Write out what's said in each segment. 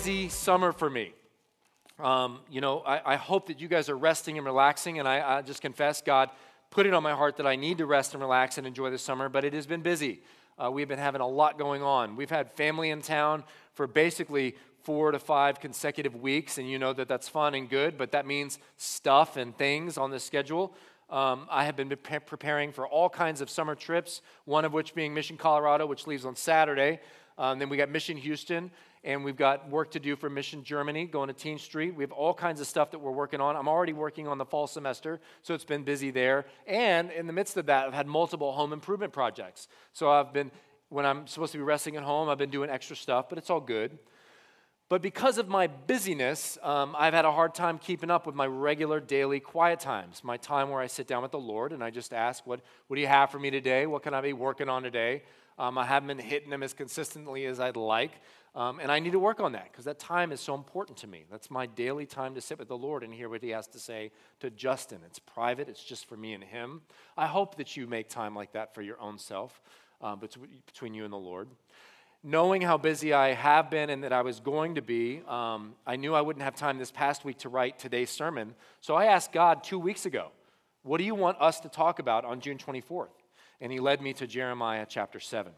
busy summer for me. Um, you know, I, I, hope that you guys are resting and relaxing, and I, I, just confess, God put it on my heart that I need to rest and relax and enjoy the summer, but it has been busy. Uh, we've been having a lot going on. We've had family in town for basically four to five consecutive weeks, and you know that that's fun and good, but that means stuff and things on the schedule. Um, I have been pre- preparing for all kinds of summer trips, one of which being Mission Colorado, which leaves on Saturday. Um, then we got Mission Houston, and we've got work to do for Mission Germany, going to Teen Street. We have all kinds of stuff that we're working on. I'm already working on the fall semester, so it's been busy there. And in the midst of that, I've had multiple home improvement projects. So I've been, when I'm supposed to be resting at home, I've been doing extra stuff, but it's all good. But because of my busyness, um, I've had a hard time keeping up with my regular daily quiet times, my time where I sit down with the Lord and I just ask, What, what do you have for me today? What can I be working on today? Um, I haven't been hitting them as consistently as I'd like. Um, and I need to work on that because that time is so important to me. That's my daily time to sit with the Lord and hear what He has to say to Justin. It's private, it's just for me and Him. I hope that you make time like that for your own self uh, between you and the Lord knowing how busy I have been and that I was going to be, um, I knew I wouldn't have time this past week to write today's sermon. So I asked God two weeks ago, What do you want us to talk about on June 24th? And He led me to Jeremiah chapter 7.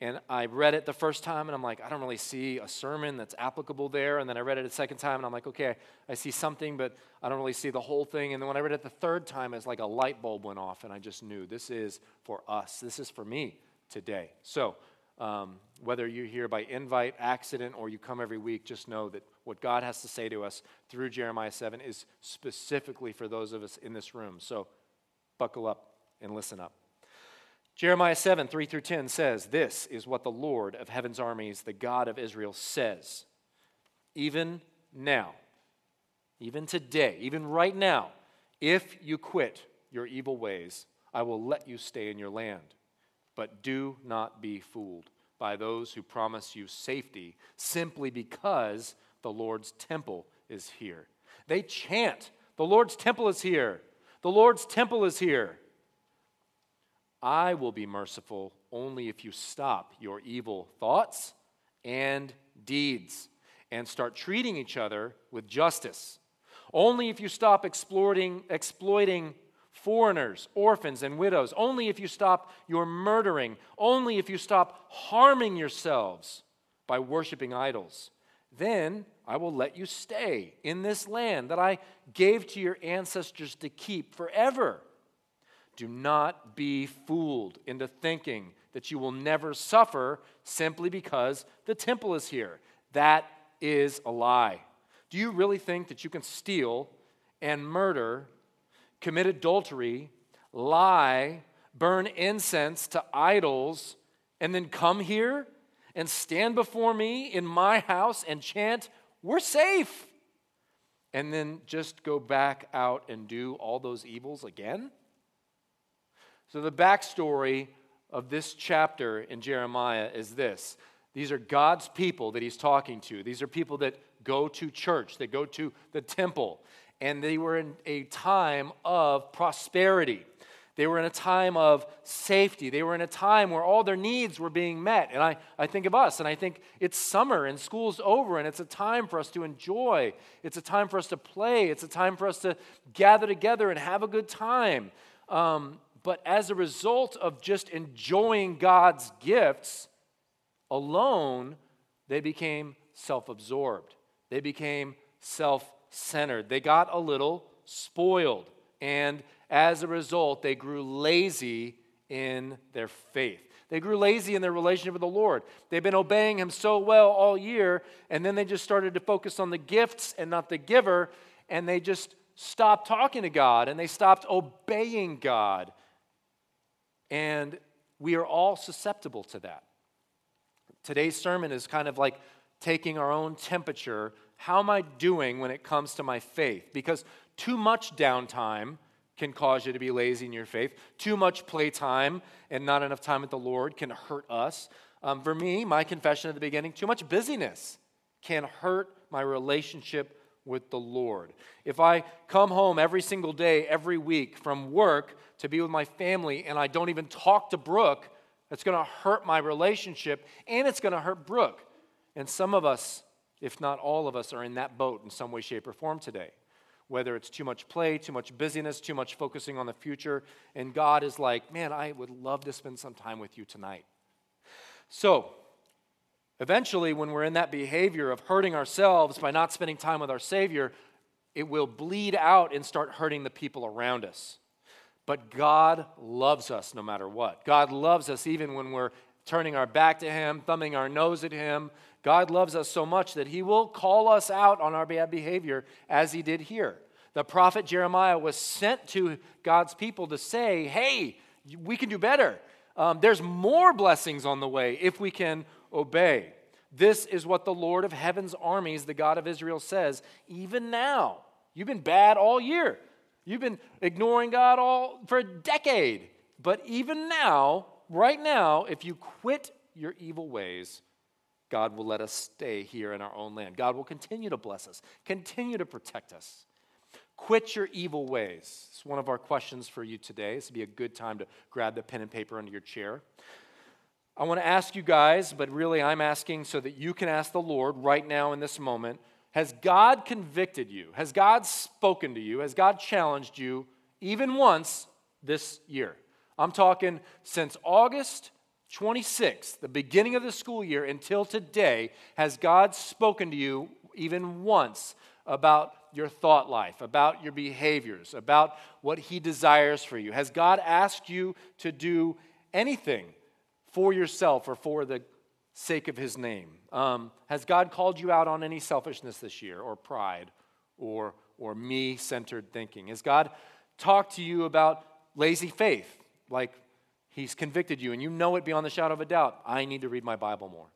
And I read it the first time, and I'm like, I don't really see a sermon that's applicable there. And then I read it a second time, and I'm like, okay, I see something, but I don't really see the whole thing. And then when I read it the third time, it's like a light bulb went off, and I just knew this is for us. This is for me today. So um, whether you're here by invite, accident, or you come every week, just know that what God has to say to us through Jeremiah 7 is specifically for those of us in this room. So buckle up and listen up. Jeremiah 7, 3 through 10 says, This is what the Lord of heaven's armies, the God of Israel, says. Even now, even today, even right now, if you quit your evil ways, I will let you stay in your land. But do not be fooled by those who promise you safety simply because the Lord's temple is here. They chant, The Lord's temple is here. The Lord's temple is here. I will be merciful only if you stop your evil thoughts and deeds and start treating each other with justice. Only if you stop exploiting, exploiting foreigners, orphans, and widows, only if you stop your murdering, only if you stop harming yourselves by worshiping idols. Then I will let you stay in this land that I gave to your ancestors to keep forever. Do not be fooled into thinking that you will never suffer simply because the temple is here. That is a lie. Do you really think that you can steal and murder commit adultery, lie, burn incense to idols, and then come here and stand before me in my house and chant, We're safe. And then just go back out and do all those evils again? So, the backstory of this chapter in Jeremiah is this these are God's people that he's talking to, these are people that go to church, they go to the temple and they were in a time of prosperity. They were in a time of safety. They were in a time where all their needs were being met. And I, I think of us, and I think it's summer and school's over, and it's a time for us to enjoy. It's a time for us to play. It's a time for us to gather together and have a good time. Um, but as a result of just enjoying God's gifts alone, they became self absorbed. They became self centered. They got a little spoiled. And as a result, they grew lazy in their faith. They grew lazy in their relationship with the Lord. They've been obeying Him so well all year, and then they just started to focus on the gifts and not the giver, and they just stopped talking to God and they stopped obeying God. And we are all susceptible to that. Today's sermon is kind of like taking our own temperature how am I doing when it comes to my faith? Because too much downtime can cause you to be lazy in your faith. Too much playtime and not enough time with the Lord can hurt us. Um, for me, my confession at the beginning too much busyness can hurt my relationship with the Lord. If I come home every single day, every week from work to be with my family, and I don't even talk to Brooke, it's going to hurt my relationship and it's going to hurt Brooke. And some of us if not all of us, are in that boat in some way, shape, or form today. Whether it's too much play, too much busyness, too much focusing on the future, and God is like, man, I would love to spend some time with you tonight. So, eventually, when we're in that behavior of hurting ourselves by not spending time with our Savior, it will bleed out and start hurting the people around us. But God loves us no matter what. God loves us even when we're turning our back to Him, thumbing our nose at Him, God loves us so much that he will call us out on our bad behavior as he did here. The prophet Jeremiah was sent to God's people to say, hey, we can do better. Um, there's more blessings on the way if we can obey. This is what the Lord of heaven's armies, the God of Israel, says. Even now, you've been bad all year. You've been ignoring God all for a decade. But even now, right now, if you quit your evil ways, God will let us stay here in our own land. God will continue to bless us, continue to protect us. Quit your evil ways. It's one of our questions for you today. This would be a good time to grab the pen and paper under your chair. I want to ask you guys, but really I'm asking so that you can ask the Lord right now in this moment Has God convicted you? Has God spoken to you? Has God challenged you even once this year? I'm talking since August 26, the beginning of the school year, until today, has God spoken to you even once about your thought life, about your behaviors, about what He desires for you? Has God asked you to do anything for yourself or for the sake of His name? Um, has God called you out on any selfishness this year, or pride, or, or me centered thinking? Has God talked to you about lazy faith, like He's convicted you and you know it beyond the shadow of a doubt. I need to read my Bible more.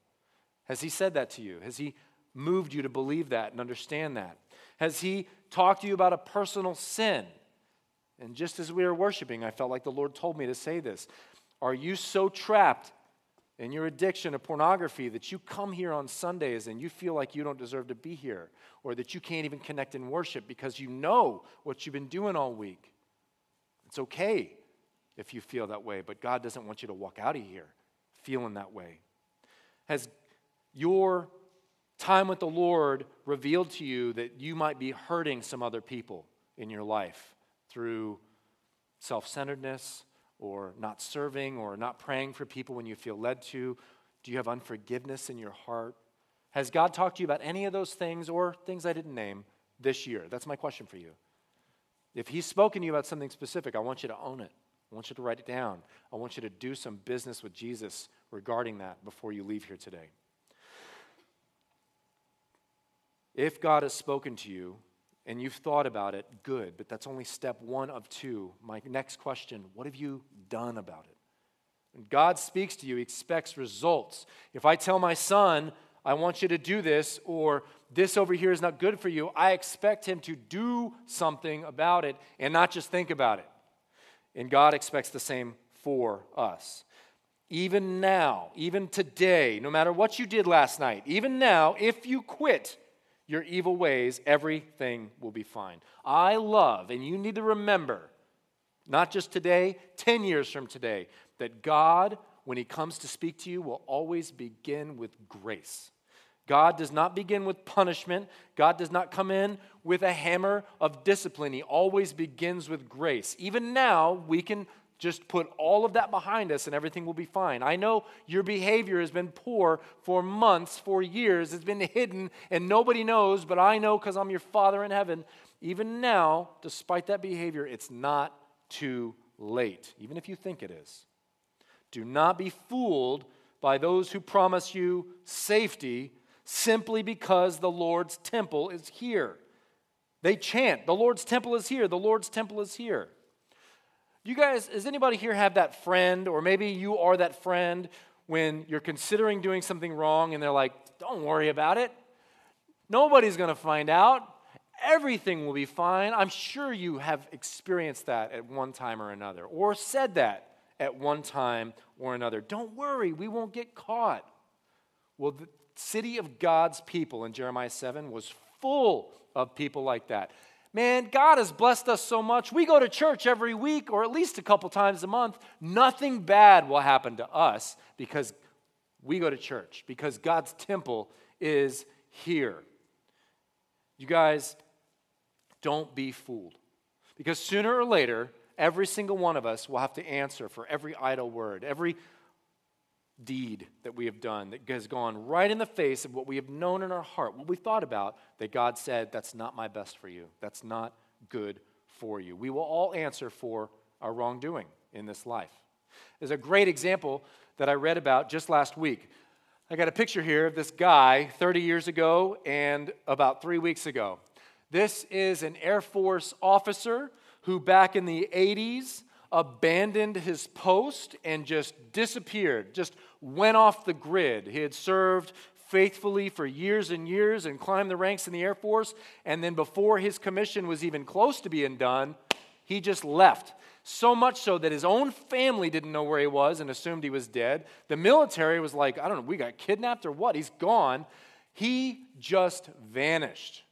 Has He said that to you? Has He moved you to believe that and understand that? Has He talked to you about a personal sin? And just as we were worshiping, I felt like the Lord told me to say this. Are you so trapped in your addiction to pornography that you come here on Sundays and you feel like you don't deserve to be here, or that you can't even connect in worship because you know what you've been doing all week? It's okay if you feel that way, but God doesn't want you to walk out of here feeling that way. Has your time with the Lord revealed to you that you might be hurting some other people in your life through self centeredness or not serving or not praying for people when you feel led to? Do you have unforgiveness in your heart? Has God talked to you about any of those things or things I didn't name this year? That's my question for you. If He's spoken to you about something specific, I want you to own it. I want you to write it down. I want you to do some business with Jesus regarding that before you leave here today. If God has spoken to you and you've thought about it, good, but that's only step one of two. My next question what have you done about it? When God speaks to you, He expects results. If I tell my son, I want you to do this, or this over here is not good for you, I expect him to do something about it and not just think about it. And God expects the same for us. Even now, even today, no matter what you did last night, even now, if you quit your evil ways, everything will be fine. I love, and you need to remember, not just today, 10 years from today, that God, when He comes to speak to you, will always begin with grace. God does not begin with punishment. God does not come in with a hammer of discipline. He always begins with grace. Even now, we can just put all of that behind us and everything will be fine. I know your behavior has been poor for months, for years. It's been hidden and nobody knows, but I know because I'm your Father in heaven. Even now, despite that behavior, it's not too late, even if you think it is. Do not be fooled by those who promise you safety simply because the Lord's temple is here. They chant, The Lord's temple is here, the Lord's temple is here. You guys, does anybody here have that friend, or maybe you are that friend when you're considering doing something wrong and they're like, Don't worry about it. Nobody's going to find out. Everything will be fine. I'm sure you have experienced that at one time or another, or said that at one time or another. Don't worry, we won't get caught. Well, the city of God's people in Jeremiah 7 was full of people like that. Man, God has blessed us so much. We go to church every week or at least a couple times a month. Nothing bad will happen to us because we go to church, because God's temple is here. You guys, don't be fooled. Because sooner or later, every single one of us will have to answer for every idle word, every deed that we have done that has gone right in the face of what we have known in our heart, what we thought about, that God said, That's not my best for you. That's not good for you. We will all answer for our wrongdoing in this life. There's a great example that I read about just last week. I got a picture here of this guy 30 years ago and about three weeks ago. This is an Air Force officer who, back in the 80s, abandoned his post and just disappeared, just went off the grid. He had served faithfully for years and years and climbed the ranks in the Air Force. And then, before his commission was even close to being done, he just left. So much so that his own family didn't know where he was and assumed he was dead. The military was like, I don't know, we got kidnapped or what? He's gone. He just vanished.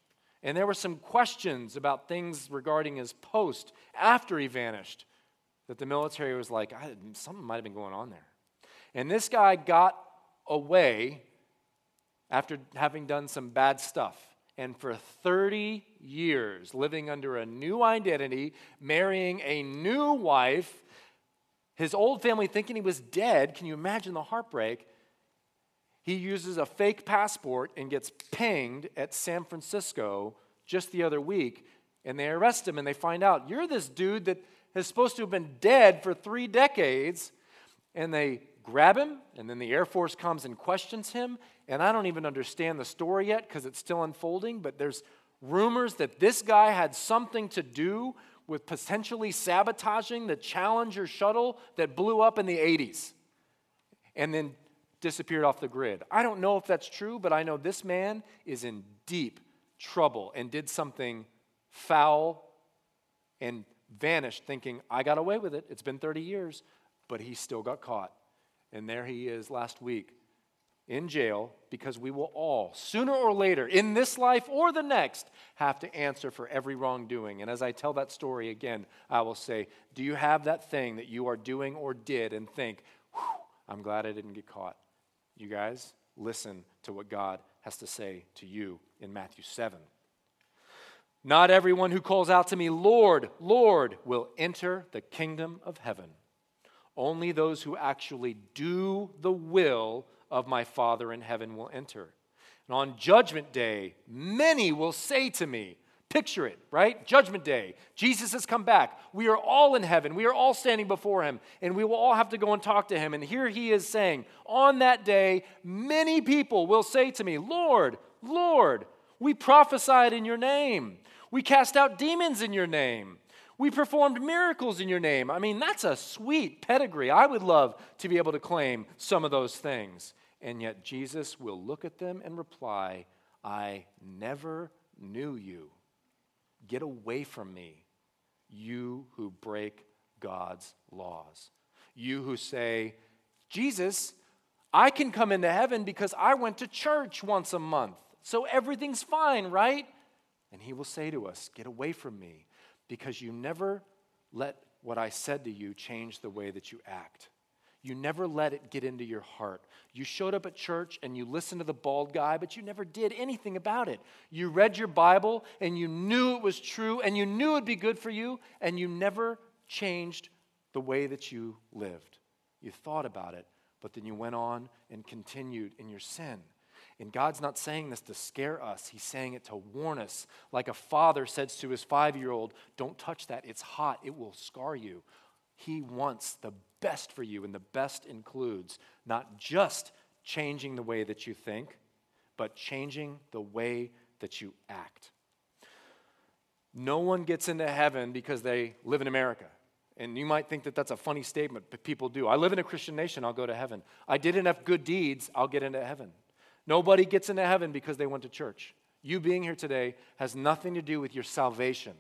And there were some questions about things regarding his post after he vanished that the military was like, something might have been going on there. And this guy got away after having done some bad stuff. And for 30 years, living under a new identity, marrying a new wife, his old family thinking he was dead. Can you imagine the heartbreak? He uses a fake passport and gets pinged at San Francisco just the other week. And they arrest him and they find out, you're this dude that is supposed to have been dead for three decades. And they grab him, and then the Air Force comes and questions him. And I don't even understand the story yet because it's still unfolding, but there's rumors that this guy had something to do with potentially sabotaging the Challenger shuttle that blew up in the 80s and then disappeared off the grid. I don't know if that's true, but I know this man is in deep trouble and did something foul and vanished thinking, I got away with it. It's been 30 years, but he still got caught. And there he is last week in jail because we will all, sooner or later, in this life or the next, have to answer for every wrongdoing. And as I tell that story again, I will say, Do you have that thing that you are doing or did and think, I'm glad I didn't get caught? You guys, listen to what God has to say to you in Matthew 7. Not everyone who calls out to me, Lord, Lord, will enter the kingdom of heaven. Only those who actually do the will of my Father in heaven will enter. And on Judgment Day, many will say to me, Picture it, right? Judgment Day. Jesus has come back. We are all in heaven. We are all standing before him, and we will all have to go and talk to him. And here he is saying, On that day, many people will say to me, Lord, Lord, we prophesied in your name. We cast out demons in your name. We performed miracles in your name. I mean, that's a sweet pedigree. I would love to be able to claim some of those things. And yet, Jesus will look at them and reply, I never knew you. Get away from me, you who break God's laws. You who say, Jesus, I can come into heaven because I went to church once a month. So everything's fine, right? And he will say to us, Get away from me because you never let what I said to you change the way that you act. You never let it get into your heart. You showed up at church and you listened to the bald guy, but you never did anything about it. You read your Bible and you knew it was true and you knew it'd be good for you, and you never changed the way that you lived. You thought about it, but then you went on and continued in your sin. And God's not saying this to scare us, He's saying it to warn us. Like a father says to his five year old, Don't touch that, it's hot, it will scar you. He wants the best for you, and the best includes not just changing the way that you think, but changing the way that you act. No one gets into heaven because they live in America. And you might think that that's a funny statement, but people do. I live in a Christian nation, I'll go to heaven. I did enough good deeds, I'll get into heaven. Nobody gets into heaven because they went to church. You being here today has nothing to do with your salvation.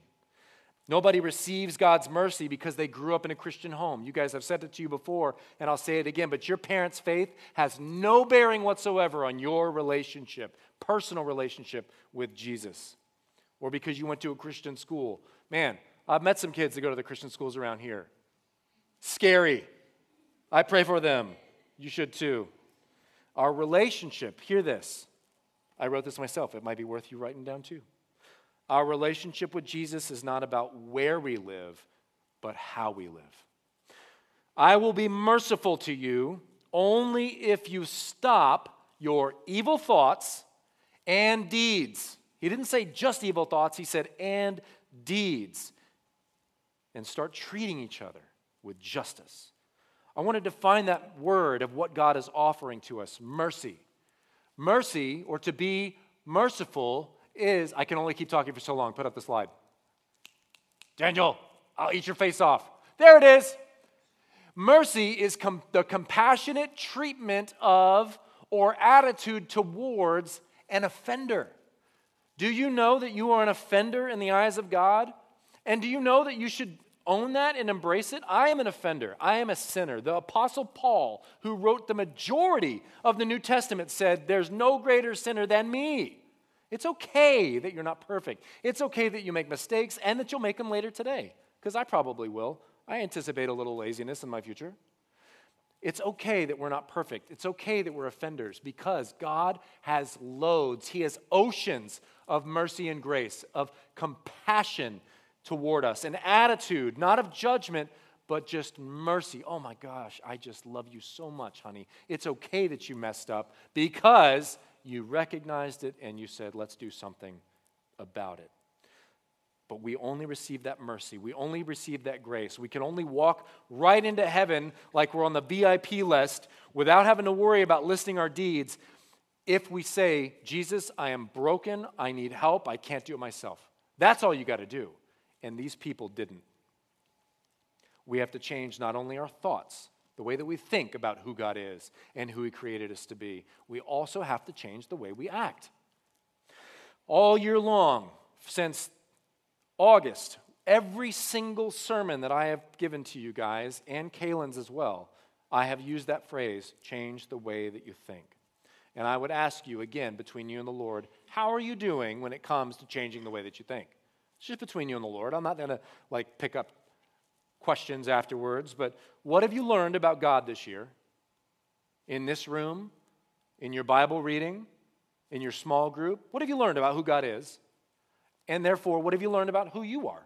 Nobody receives God's mercy because they grew up in a Christian home. You guys have said it to you before, and I'll say it again, but your parents' faith has no bearing whatsoever on your relationship, personal relationship with Jesus. Or because you went to a Christian school. Man, I've met some kids that go to the Christian schools around here. Scary. I pray for them. You should too. Our relationship, hear this, I wrote this myself. It might be worth you writing down too. Our relationship with Jesus is not about where we live, but how we live. I will be merciful to you only if you stop your evil thoughts and deeds. He didn't say just evil thoughts, he said and deeds. And start treating each other with justice. I want to define that word of what God is offering to us mercy. Mercy, or to be merciful, is, I can only keep talking for so long. Put up the slide. Daniel, I'll eat your face off. There it is. Mercy is com- the compassionate treatment of or attitude towards an offender. Do you know that you are an offender in the eyes of God? And do you know that you should own that and embrace it? I am an offender. I am a sinner. The Apostle Paul, who wrote the majority of the New Testament, said, There's no greater sinner than me. It's okay that you're not perfect. It's okay that you make mistakes and that you'll make them later today, because I probably will. I anticipate a little laziness in my future. It's okay that we're not perfect. It's okay that we're offenders because God has loads. He has oceans of mercy and grace, of compassion toward us, an attitude, not of judgment, but just mercy. Oh my gosh, I just love you so much, honey. It's okay that you messed up because you recognized it and you said, let's do something about it. But we only receive that mercy. We only receive that grace. We can only walk right into heaven like we're on the VIP list without having to worry about listing our deeds if we say, Jesus, I am broken. I need help. I can't do it myself. That's all you got to do. And these people didn't. We have to change not only our thoughts, the way that we think about who God is and who He created us to be, we also have to change the way we act. All year long, since August, every single sermon that I have given to you guys, and Kalen's as well, I have used that phrase change the way that you think. And I would ask you again, between you and the Lord, how are you doing when it comes to changing the way that you think? It's just between you and the Lord. I'm not going to like pick up questions afterwards, but what have you learned about God this year? In this room, in your Bible reading, in your small group? What have you learned about who God is? And therefore, what have you learned about who you are?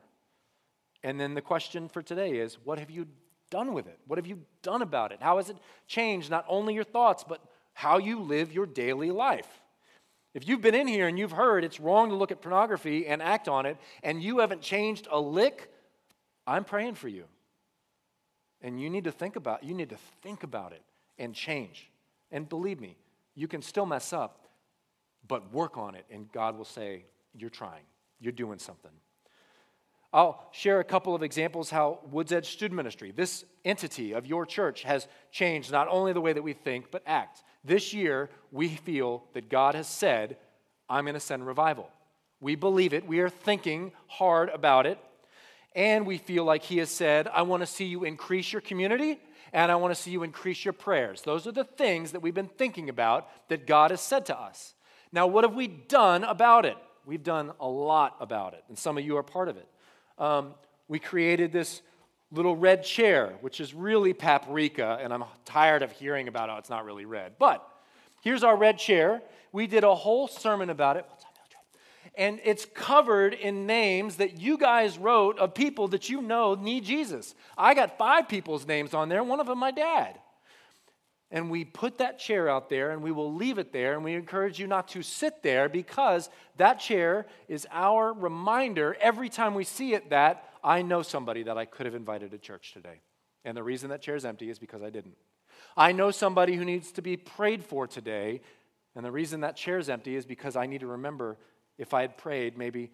And then the question for today is what have you done with it? What have you done about it? How has it changed not only your thoughts, but how you live your daily life? If you've been in here and you've heard it's wrong to look at pornography and act on it, and you haven't changed a lick, I'm praying for you. And you need to think about you need to think about it and change. And believe me, you can still mess up, but work on it and God will say, "You're trying. You're doing something." I'll share a couple of examples how Woods Edge Student Ministry, this entity of your church, has changed not only the way that we think, but act. This year, we feel that God has said, I'm going to send revival. We believe it. We are thinking hard about it. And we feel like He has said, I want to see you increase your community and I want to see you increase your prayers. Those are the things that we've been thinking about that God has said to us. Now, what have we done about it? We've done a lot about it, and some of you are part of it. Um, we created this little red chair, which is really paprika, and I'm tired of hearing about how it's not really red. But here's our red chair. We did a whole sermon about it and it's covered in names that you guys wrote of people that you know need Jesus. I got five people's names on there, one of them my dad. And we put that chair out there and we will leave it there and we encourage you not to sit there because that chair is our reminder every time we see it that I know somebody that I could have invited to church today. And the reason that chair is empty is because I didn't. I know somebody who needs to be prayed for today, and the reason that chair is empty is because I need to remember if I had prayed, maybe,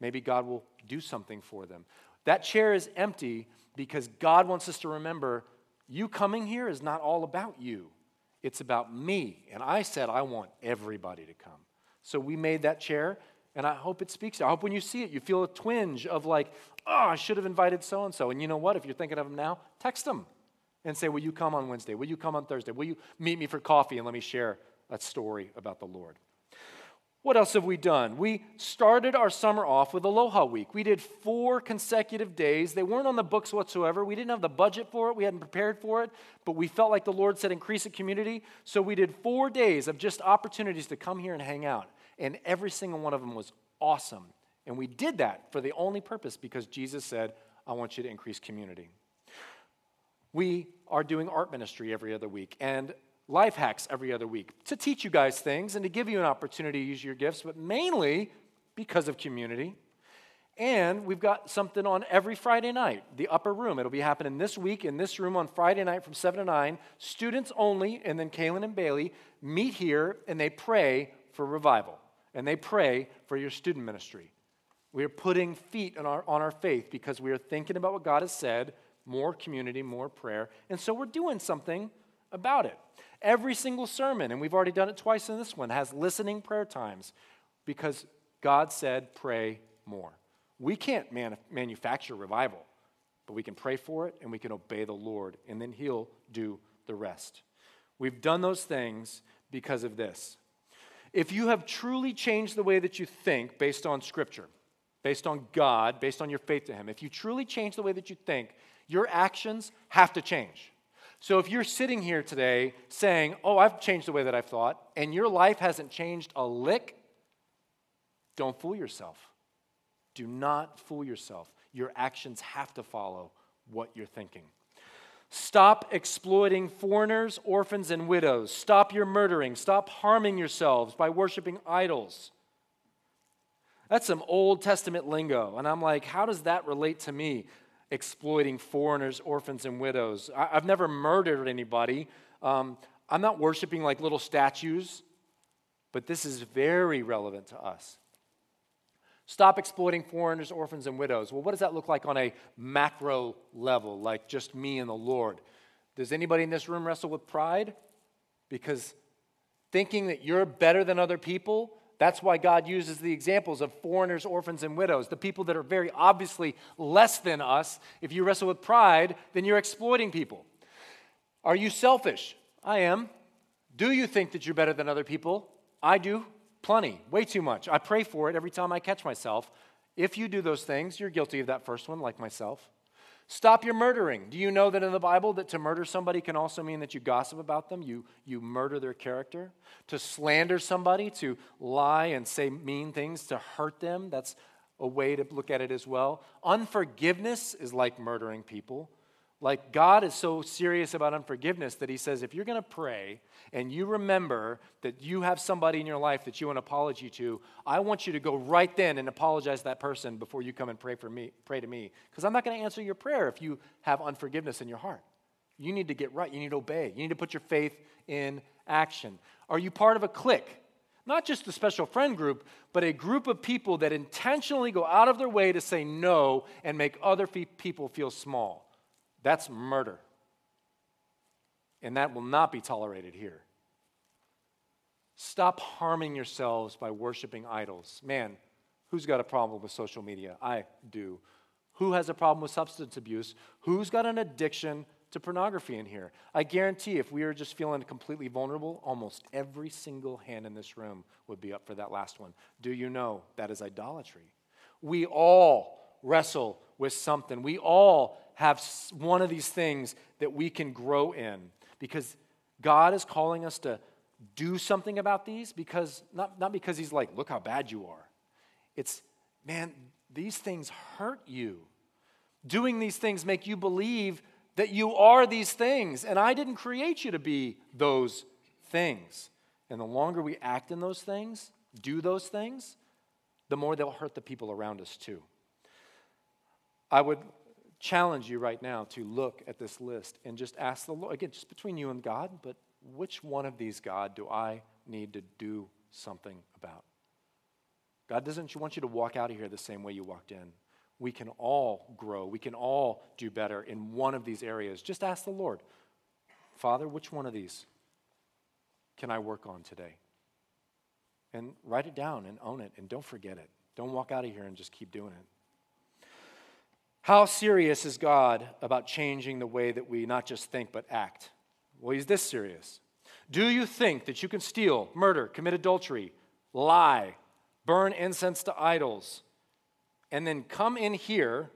maybe God will do something for them. That chair is empty because God wants us to remember you coming here is not all about you, it's about me. And I said, I want everybody to come. So we made that chair, and I hope it speaks. I hope when you see it, you feel a twinge of like, oh, I should have invited so and so. And you know what? If you're thinking of them now, text them and say, Will you come on Wednesday? Will you come on Thursday? Will you meet me for coffee and let me share a story about the Lord? What else have we done? We started our summer off with Aloha Week. We did four consecutive days. They weren't on the books whatsoever. We didn't have the budget for it, we hadn't prepared for it, but we felt like the Lord said increase the community. So we did four days of just opportunities to come here and hang out. and every single one of them was awesome. And we did that for the only purpose because Jesus said, I want you to increase community. We are doing art ministry every other week and life hacks every other week to teach you guys things and to give you an opportunity to use your gifts, but mainly because of community. And we've got something on every Friday night, the upper room. It'll be happening this week in this room on Friday night from 7 to 9. Students only, and then Kaylin and Bailey meet here and they pray for revival. And they pray for your student ministry. We are putting feet on our, on our faith because we are thinking about what God has said more community, more prayer. And so we're doing something about it. Every single sermon, and we've already done it twice in this one, has listening prayer times because God said, pray more. We can't man- manufacture revival, but we can pray for it and we can obey the Lord, and then He'll do the rest. We've done those things because of this. If you have truly changed the way that you think based on Scripture, based on God, based on your faith to Him, if you truly change the way that you think, your actions have to change. So if you're sitting here today saying, Oh, I've changed the way that I've thought, and your life hasn't changed a lick, don't fool yourself. Do not fool yourself. Your actions have to follow what you're thinking. Stop exploiting foreigners, orphans, and widows. Stop your murdering. Stop harming yourselves by worshiping idols. That's some Old Testament lingo. And I'm like, how does that relate to me? Exploiting foreigners, orphans, and widows. I- have never murdered anybody. Um, I'm not worshiping like little statues, but this is very relevant to us. Stop exploiting foreigners, orphans, and widows. Well, what does that look like on a macro level, like just me and the Lord? Does anybody in this room wrestle with pride? Because thinking that you're better than other people, that's why God uses the examples of foreigners, orphans, and widows, the people that are very obviously less than us. If you wrestle with pride, then you're exploiting people. Are you selfish? I am. Do you think that you're better than other people? I do. Plenty, way too much. I pray for it every time I catch myself. If you do those things, you're guilty of that first one, like myself. Stop your murdering. Do you know that in the Bible that to murder somebody can also mean that you gossip about them, you, you murder their character? To slander somebody, to lie and say mean things, to hurt them, that's a way to look at it as well. Unforgiveness is like murdering people. Like, God is so serious about unforgiveness that He says, if you're going to pray and you remember that you have somebody in your life that you want an apology to, I want you to go right then and apologize to that person before you come and pray for me, pray to me. Because I'm not going to answer your prayer if you have unforgiveness in your heart. You need to get right. You need to obey. You need to put your faith in action. Are you part of a clique? Not just a special friend group, but a group of people that intentionally go out of their way to say no and make other people feel small. That's murder. And that will not be tolerated here. Stop harming yourselves by worshiping idols. Man, who's got a problem with social media? I do. Who has a problem with substance abuse? Who's got an addiction to pornography in here? I guarantee if we are just feeling completely vulnerable, almost every single hand in this room would be up for that last one. Do you know that is idolatry? We all wrestle with something. We all have one of these things that we can grow in because God is calling us to do something about these because not, not because he's like, look how bad you are. It's, man, these things hurt you. Doing these things make you believe that you are these things, and I didn't create you to be those things. And the longer we act in those things, do those things, the more they'll hurt the people around us too. I would challenge you right now to look at this list and just ask the Lord, again, just between you and God, but which one of these, God, do I need to do something about? God doesn't want you to walk out of here the same way you walked in. We can all grow. We can all do better in one of these areas. Just ask the Lord, Father, which one of these can I work on today? And write it down and own it and don't forget it. Don't walk out of here and just keep doing it. How serious is God about changing the way that we not just think but act? Well, he's this serious. Do you think that you can steal, murder, commit adultery, lie, burn incense to idols, and then come in here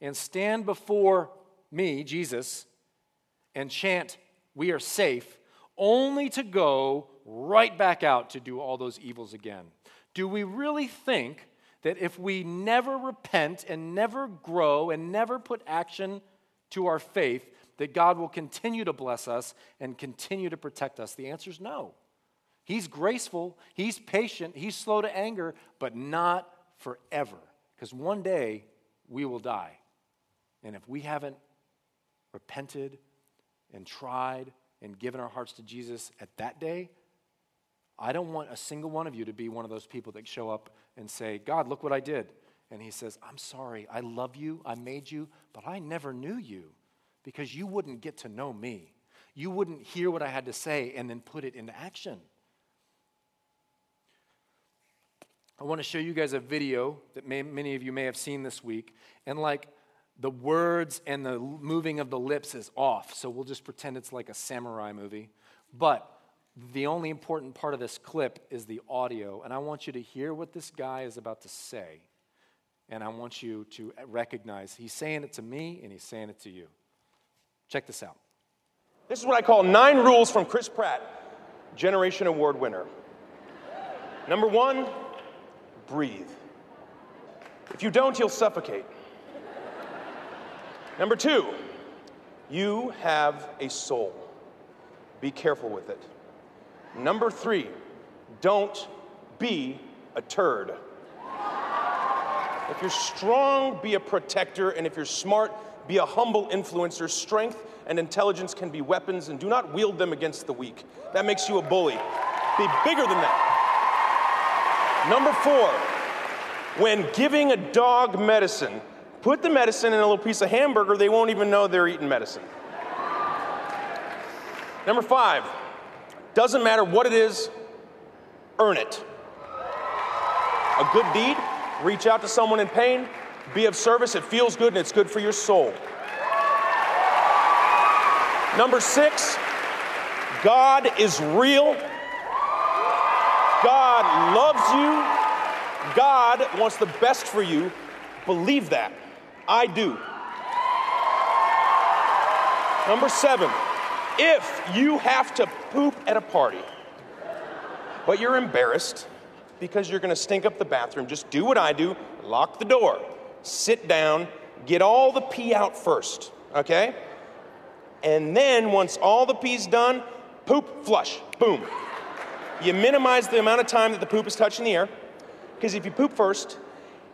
and stand before me, Jesus, and chant, We are safe, only to go right back out to do all those evils again? Do we really think that if we never repent and never grow and never put action to our faith, that God will continue to bless us and continue to protect us? The answer is no. He's graceful, He's patient, He's slow to anger, but not forever. Because one day we will die. And if we haven't repented and tried and given our hearts to Jesus at that day, I don't want a single one of you to be one of those people that show up and say, God, look what I did. And he says, I'm sorry, I love you, I made you, but I never knew you because you wouldn't get to know me. You wouldn't hear what I had to say and then put it into action. I want to show you guys a video that may, many of you may have seen this week. And like the words and the moving of the lips is off. So we'll just pretend it's like a samurai movie. But the only important part of this clip is the audio. And I want you to hear what this guy is about to say. And I want you to recognize he's saying it to me and he's saying it to you. Check this out. This is what I call nine rules from Chris Pratt, Generation Award winner. Number one, breathe. If you don't, you'll suffocate. Number two, you have a soul. Be careful with it. Number three, don't be a turd. If you're strong, be a protector, and if you're smart, be a humble influencer. Strength and intelligence can be weapons, and do not wield them against the weak. That makes you a bully. Be bigger than that. Number four, when giving a dog medicine, put the medicine in a little piece of hamburger, they won't even know they're eating medicine. Number five, doesn't matter what it is, earn it. A good deed, reach out to someone in pain, be of service, it feels good and it's good for your soul. Number six, God is real God loves you. God wants the best for you. Believe that. I do. Number seven, if you have to poop at a party, but you're embarrassed because you're gonna stink up the bathroom, just do what I do lock the door, sit down, get all the pee out first, okay? And then once all the pee's done, poop, flush, boom. You minimize the amount of time that the poop is touching the air, because if you poop first,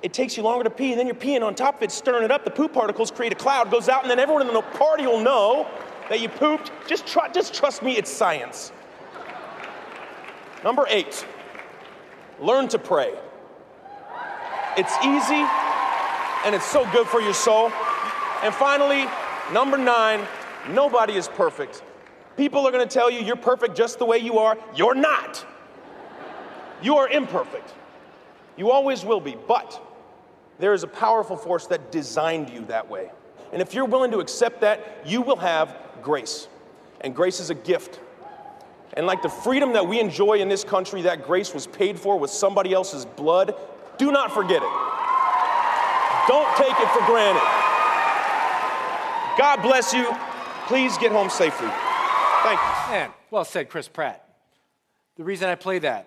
it takes you longer to pee, and then you're peeing on top of it, stirring it up. The poop particles create a cloud, goes out, and then everyone in the party will know that you pooped. Just, try, just trust me, it's science. Number eight, learn to pray. It's easy, and it's so good for your soul. And finally, number nine, nobody is perfect. People are to tell you you're perfect just the way you are. You're not. You are imperfect. You always will be. But there is a powerful force that designed you that way. And if you're willing to accept that, you will have grace. And grace is a gift. And like the freedom that we enjoy in this country, that grace was paid for with somebody else's blood. Do not forget it. Don't take it for granted. God bless you. Please get home safely. Thank you. Man, well said, Chris Pratt. The reason I play that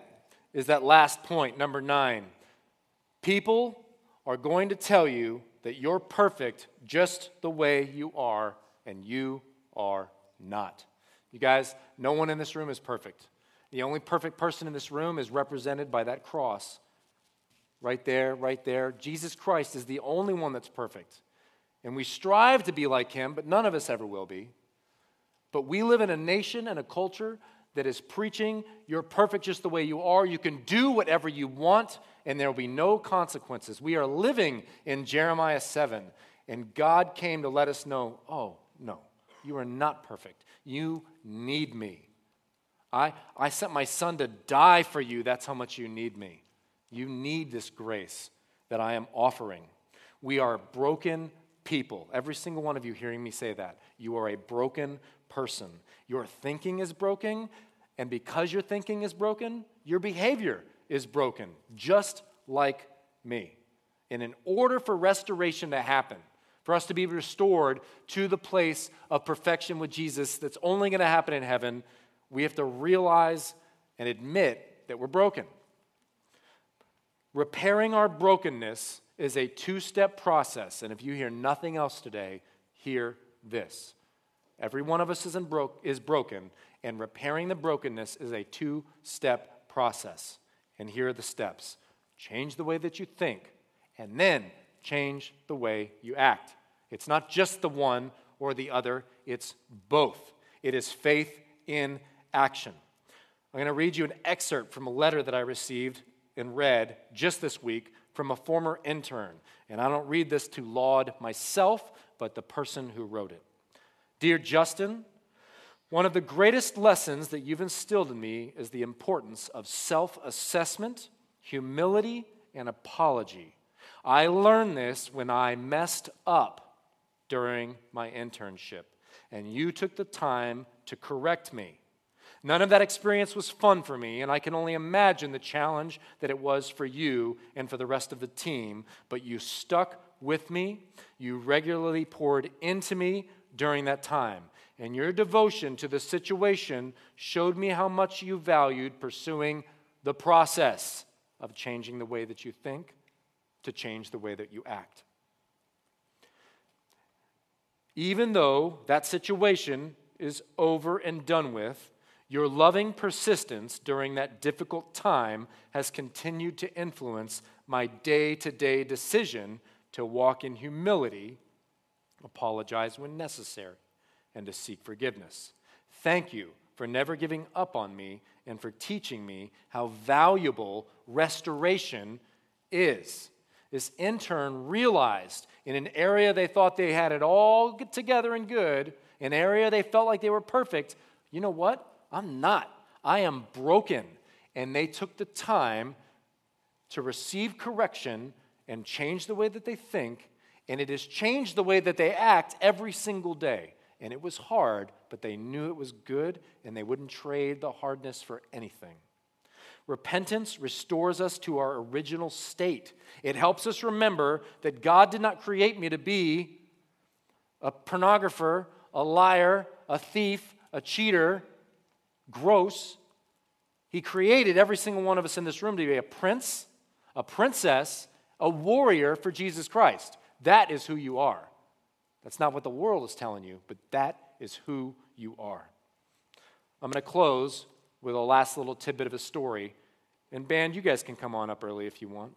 is that last point, number nine. People are going to tell you that you're perfect just the way you are, and you are not. You guys, no one in this room is perfect. The only perfect person in this room is represented by that cross. Right there, right there. Jesus Christ is the only one that's perfect. And we strive to be like him, but none of us ever will be. But we live in a nation and a culture that is preaching you're perfect just the way you are. You can do whatever you want, and there will be no consequences. We are living in Jeremiah 7, and God came to let us know oh, no, you are not perfect. You need me. I, I sent my son to die for you. That's how much you need me. You need this grace that I am offering. We are broken people. Every single one of you hearing me say that. You are a broken person. Your thinking is broken, and because your thinking is broken, your behavior is broken, just like me. And in order for restoration to happen, for us to be restored to the place of perfection with Jesus that's only going to happen in heaven, we have to realize and admit that we're broken. Repairing our brokenness is a two step process. And if you hear nothing else today, hear this. Every one of us is, bro- is broken, and repairing the brokenness is a two step process. And here are the steps change the way that you think, and then change the way you act. It's not just the one or the other, it's both. It is faith in action. I'm going to read you an excerpt from a letter that I received and read just this week from a former intern. And I don't read this to laud myself, but the person who wrote it. Dear Justin, one of the greatest lessons that you've instilled in me is the importance of self assessment, humility, and apology. I learned this when I messed up during my internship, and you took the time to correct me. None of that experience was fun for me, and I can only imagine the challenge that it was for you and for the rest of the team. But you stuck with me, you regularly poured into me during that time, and your devotion to the situation showed me how much you valued pursuing the process of changing the way that you think to change the way that you act. Even though that situation is over and done with, your loving persistence during that difficult time has continued to influence my day to day decision to walk in humility, apologize when necessary, and to seek forgiveness. Thank you for never giving up on me and for teaching me how valuable restoration is. This intern realized in an area they thought they had it all together and good, an area they felt like they were perfect, you know what? I'm not. I am broken. And they took the time to receive correction and change the way that they think. And it has changed the way that they act every single day. And it was hard, but they knew it was good and they wouldn't trade the hardness for anything. Repentance restores us to our original state. It helps us remember that God did not create me to be a pornographer, a liar, a thief, a cheater, gross. He created every single one of us in this room to be a prince, a princess, a warrior for Jesus Christ. That is who you are. That's not what the world is telling you, but that is who you are. I'm going to close with a last little tidbit of a story. And, band, you guys can come on up early if you want.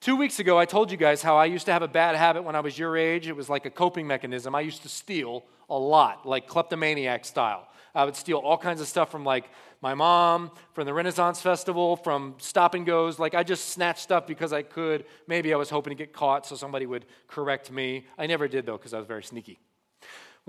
Two weeks ago, I told you guys how I used to have a bad habit when I was your age. It was like a coping mechanism. I used to steal a lot, like kleptomaniac style. I would steal all kinds of stuff from like my mom, from the Renaissance Festival, from stop and goes. Like I just snatched stuff because I could. Maybe I was hoping to get caught so somebody would correct me. I never did though because I was very sneaky.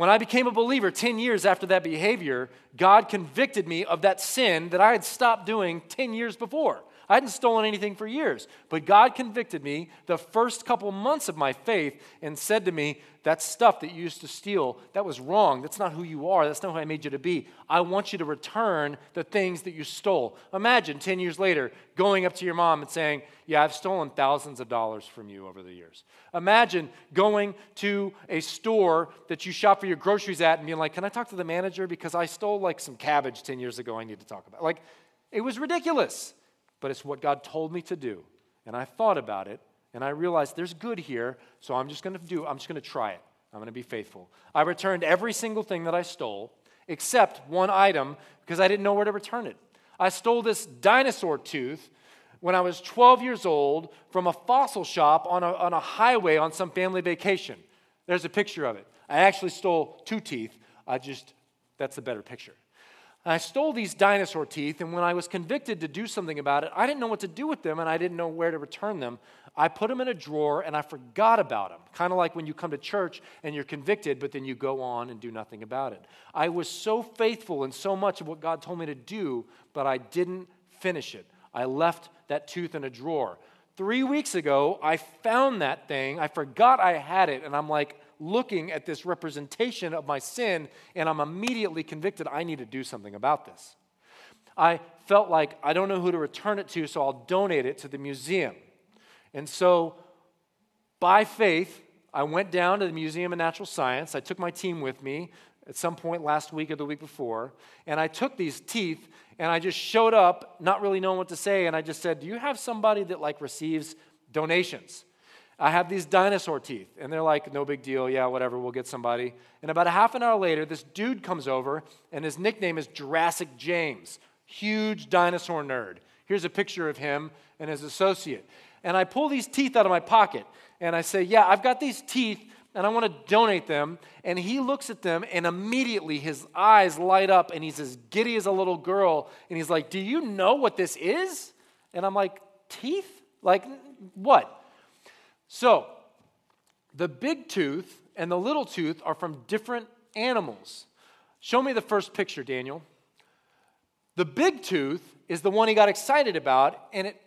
When I became a believer 10 years after that behavior, God convicted me of that sin that I had stopped doing 10 years before. I hadn't stolen anything for years, but God convicted me the first couple months of my faith and said to me, That stuff that you used to steal, that was wrong. That's not who you are. That's not who I made you to be. I want you to return the things that you stole. Imagine 10 years later going up to your mom and saying, Yeah, I've stolen thousands of dollars from you over the years. Imagine going to a store that you shop for your groceries at and being like, Can I talk to the manager? Because I stole like some cabbage 10 years ago I need to talk about. Like, it was ridiculous but it's what God told me to do. And I thought about it, and I realized there's good here, so I'm just going to do, I'm just going to try it. I'm going to be faithful. I returned every single thing that I stole, except one item, because I didn't know where to return it. I stole this dinosaur tooth when I was 12 years old from a fossil shop on a, on a highway on some family vacation. There's a picture of it. I actually stole two teeth. I just, that's a better picture. I stole these dinosaur teeth, and when I was convicted to do something about it, I didn't know what to do with them and I didn't know where to return them. I put them in a drawer and I forgot about them. Kind of like when you come to church and you're convicted, but then you go on and do nothing about it. I was so faithful in so much of what God told me to do, but I didn't finish it. I left that tooth in a drawer. Three weeks ago, I found that thing. I forgot I had it, and I'm like, looking at this representation of my sin, and I'm immediately convicted I need to do something about this. I felt like I don't know who to return it to, so I'll donate it to the museum. And so, by faith, I went down to the Museum of Natural Science. I took my team with me. at some point last week or the week before, and I took these teeth and I just showed up, not really knowing what to say, and I just said, Do you have somebody that like receives donations? I have these dinosaur teeth. And they're like, no big deal. Yeah, whatever. We'll get somebody. And about a half an hour later, this dude comes over, and his nickname is Jurassic James. Huge dinosaur nerd. Here's a picture of him and his associate. And I pull these teeth out of my pocket, and I say, Yeah, I've got these teeth, and I want to donate them. And he looks at them, and immediately his eyes light up, and he's as giddy as a little girl. And he's like, Do you know what this is? And I'm like, Teeth? Like, what? So, the big tooth and the little tooth are from different animals. Show me the first picture, Daniel. The big tooth is the one he got excited about, and it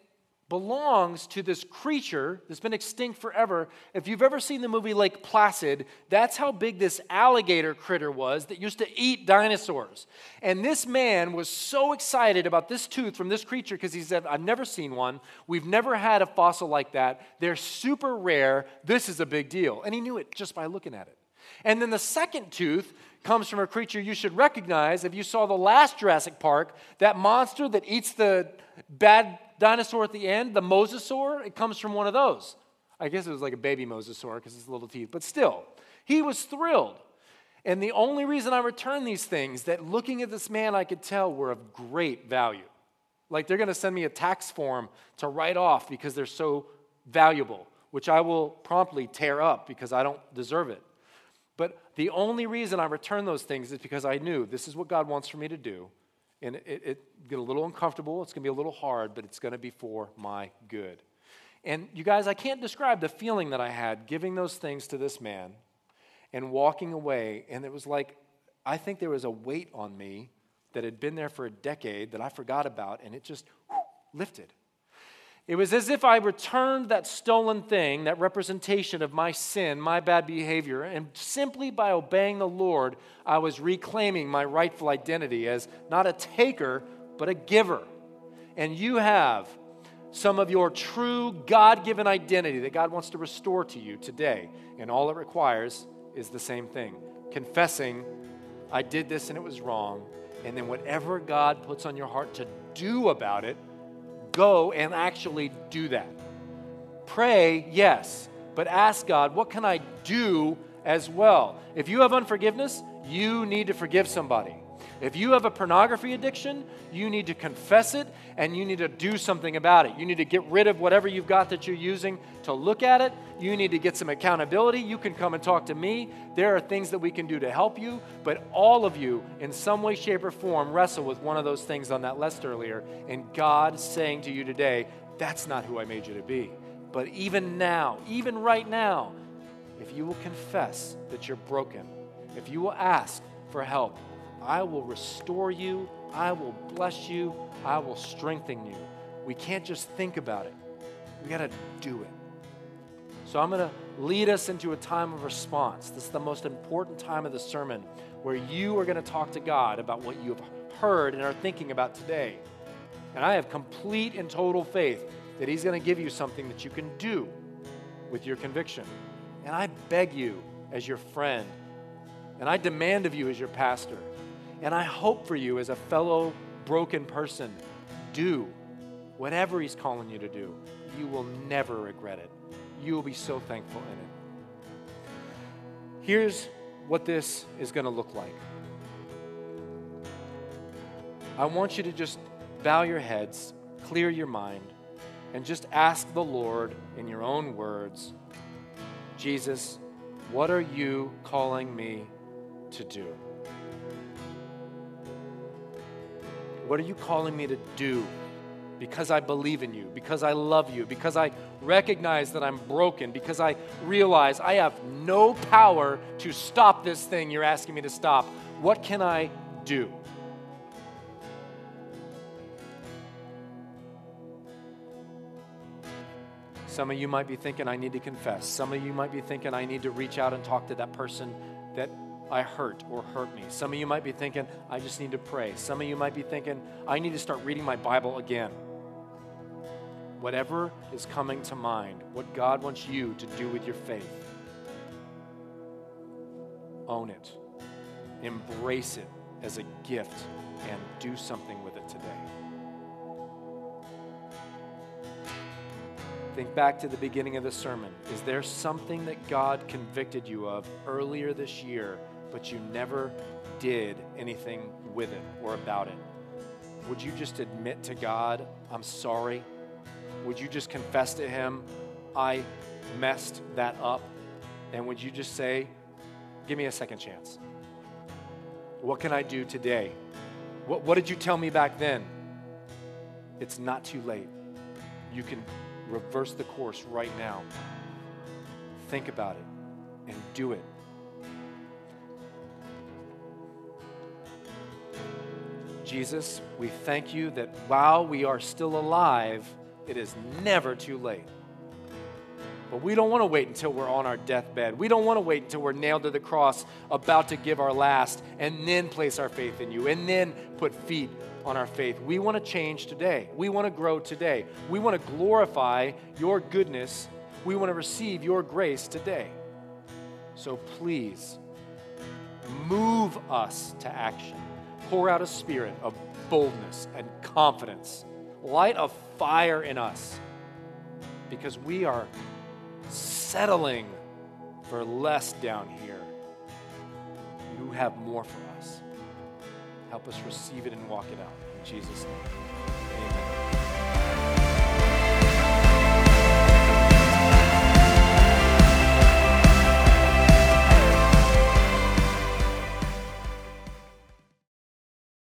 belongs to this creature that's been extinct forever. If you've ever seen the movie Lake Placid, that's how big this alligator critter was that used to eat dinosaurs. And this man was so excited about this tooth from this creature because he said, I've never seen one. We've never had a fossil like that. They're super rare. This is a big deal. And he knew it just by looking at it. And then the second tooth comes from a creature you should recognize if you saw the last Jurassic Park, that monster that eats the bad dinosaur at the end, the mosasaur, it comes from one of those. I guess it was like a baby mosasaur because it's little teeth, but still, he was thrilled. And the only reason I return these things that looking at this man I could tell were of great value. Like they're going to send me a tax form to write off because they're so valuable, which I will promptly tear up because I don't deserve it. But the only reason I return those things is because I knew this is what God wants for me to do and it, it get a little uncomfortable. It's going to be a little hard, but it's going to be for my good. And you guys, I can't describe the feeling that I had giving those things to this man and walking away. And it was like, I think there was a weight on me that had been there for a decade that I forgot about, and it just whew, lifted. It was as if I returned that stolen thing, that representation of my sin, my bad behavior, and simply by obeying the Lord, I was reclaiming my rightful identity as not a taker, but a giver. And you have some of your true God given identity that God wants to restore to you today. And all it requires is the same thing confessing, I did this and it was wrong. And then whatever God puts on your heart to do about it, go and actually do that. Pray, yes, but ask God, what can I do as well? If you have unforgiveness, you need to forgive somebody. If you have a pornography addiction, you need to confess it and you need to do something about it. You need to get rid of whatever you've got that you're using to look at it. You need to get some accountability. You can come and talk to me. There are things that we can do to help you, but all of you, in some way, shape, or form, wrestle with one of those things on that list earlier. And God saying to you today, that's not who I made you to be. But even now, even right now, if you will confess that you're broken, if you will ask for help, I will restore you, I will bless you, I will strengthen you. We can't just think about it, we got to do it. So I'm going to lead us into a time of response. This is the most important time of the sermon where you are going to talk to God about what you have heard and are thinking about today. And I have complete and total faith that He's going to give you something that you can do with your conviction. And I beg you, as your friend, and I demand of you, as your pastor, and I hope for you as a fellow broken person, do whatever He's calling you to do. You will never regret it. You will be so thankful in it. Here's what this is going to look like. I want you to just bow your heads, clear your mind, and just ask the Lord in your own words Jesus, what are you calling me to do? What are you calling me to do? Because I believe in you, because I love you, because I recognize that I'm broken, because I realize I have no power to stop this thing you're asking me to stop. What can I do? Some of you might be thinking, I need to confess. Some of you might be thinking, I need to reach out and talk to that person that I hurt or hurt me. Some of you might be thinking, I just need to pray. Some of you might be thinking, I need to start reading my Bible again. Whatever is coming to mind, what God wants you to do with your faith, own it embrace it as a gift and do something with it today. Think back to the beginning of the sermon. Is there something that God convicted you of earlier this year, but you never did anything with it or about it? Would you just admit to God, I'm sorry? Would you just confess to Him, I messed that up? And would you just say, Give me a second chance? What can I do today? What, what did you tell me back then? It's not too late. You can reverse the course right now. Think about it and do it. Jesus, we thank you that while we are still alive, it is never too late. But we don't want to wait until we're on our deathbed. We don't want to wait until we're nailed to the cross, about to give our last, and then place our faith in you, and then put feet on our faith. We want to change today. We want to grow today. We want to glorify your goodness. We want to receive your grace today. So please move us to action. Pour out a spirit of boldness and confidence. Light a fire in us because we are settling for less down here. You have more for us. Help us receive it and walk it out. In Jesus' name.